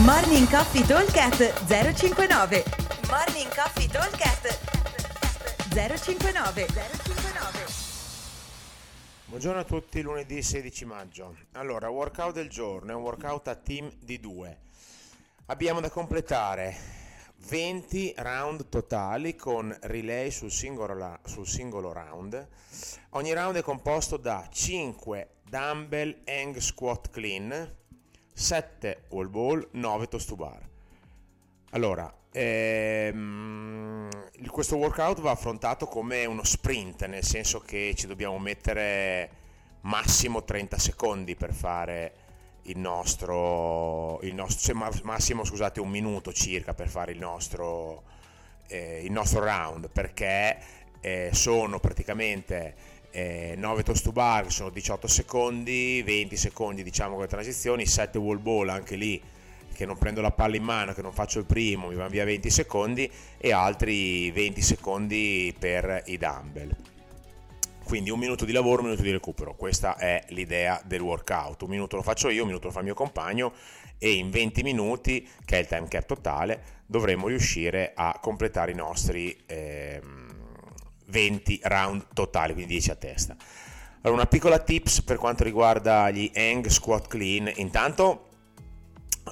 Morning Coffee Talkcast 059 Morning Coffee Talkcast 059 059 Buongiorno a tutti, lunedì 16 maggio. Allora, workout del giorno è un workout a team di due. Abbiamo da completare 20 round totali con relay sul singolo, sul singolo round. Ogni round è composto da 5 dumbbell hang squat clean, 7 wall ball, 9 toast to bar. Allora, ehm, questo workout va affrontato come uno sprint, nel senso che ci dobbiamo mettere massimo 30 secondi per fare il nostro, il nostro cioè massimo scusate un minuto circa per fare il nostro, eh, il nostro round, perché eh, sono praticamente eh, 9 toast to bar sono 18 secondi, 20 secondi diciamo con le transizioni, 7 wall ball anche lì che non prendo la palla in mano, che non faccio il primo, mi vanno via 20 secondi e altri 20 secondi per i dumbbell. Quindi un minuto di lavoro, un minuto di recupero, questa è l'idea del workout. Un minuto lo faccio io, un minuto lo fa il mio compagno e in 20 minuti, che è il time cap totale, dovremo riuscire a completare i nostri... Ehm, 20 round totali, quindi 10 a testa. Allora, una piccola tips per quanto riguarda gli hang squat clean. Intanto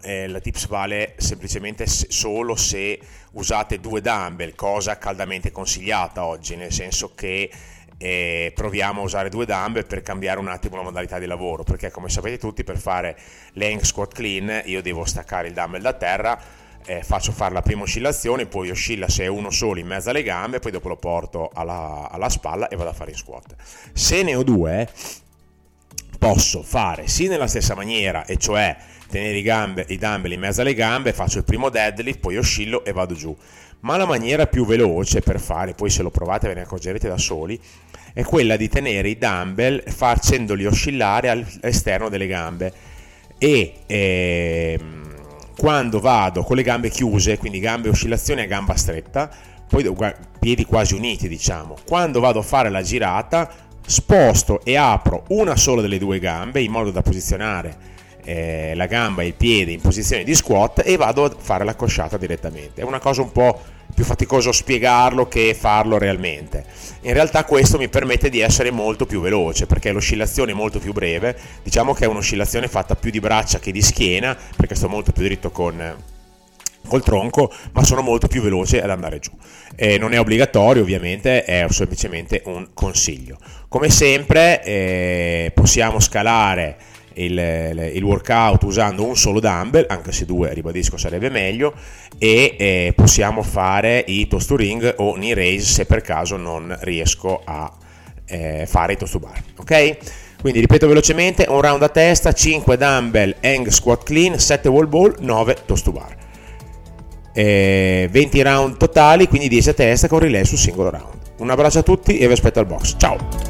eh, la tips vale semplicemente se, solo se usate due dumbbell, cosa caldamente consigliata oggi, nel senso che eh, proviamo a usare due dumbbell per cambiare un attimo la modalità di lavoro, perché come sapete tutti per fare l'hang squat clean io devo staccare il dumbbell da terra eh, faccio fare la prima oscillazione, poi oscilla se è uno solo in mezzo alle gambe, poi dopo lo porto alla, alla spalla e vado a fare in squat. Se ne ho due, posso fare sì nella stessa maniera, e cioè tenere i, gambe, i dumbbell in mezzo alle gambe, faccio il primo deadlift, poi oscillo e vado giù. Ma la maniera più veloce per fare, poi se lo provate ve ne accorgerete da soli, è quella di tenere i dumbbell facendoli oscillare all'esterno delle gambe e ehm, quando vado con le gambe chiuse, quindi gambe oscillazione a gamba stretta, poi piedi quasi uniti diciamo, quando vado a fare la girata sposto e apro una sola delle due gambe in modo da posizionare eh, la gamba e il piede in posizione di squat e vado a fare la cosciata direttamente. È una cosa un po' più faticoso spiegarlo che farlo realmente. In realtà questo mi permette di essere molto più veloce perché l'oscillazione è molto più breve, diciamo che è un'oscillazione fatta più di braccia che di schiena perché sto molto più dritto con col tronco, ma sono molto più veloce ad andare giù. Eh, non è obbligatorio, ovviamente, è semplicemente un consiglio. Come sempre, eh, possiamo scalare il, il, workout usando un solo dumbbell, anche se due, ribadisco, sarebbe meglio, e eh, possiamo fare i toast to ring o knee raise se per caso non riesco a eh, fare i toast to bar. Ok? Quindi ripeto velocemente, un round a testa, 5 dumbbell, hang squat clean, 7 wall ball, 9 toast to bar. Eh, 20 round totali, quindi 10 a testa con relay sul singolo round. Un abbraccio a tutti e vi aspetto al box. Ciao!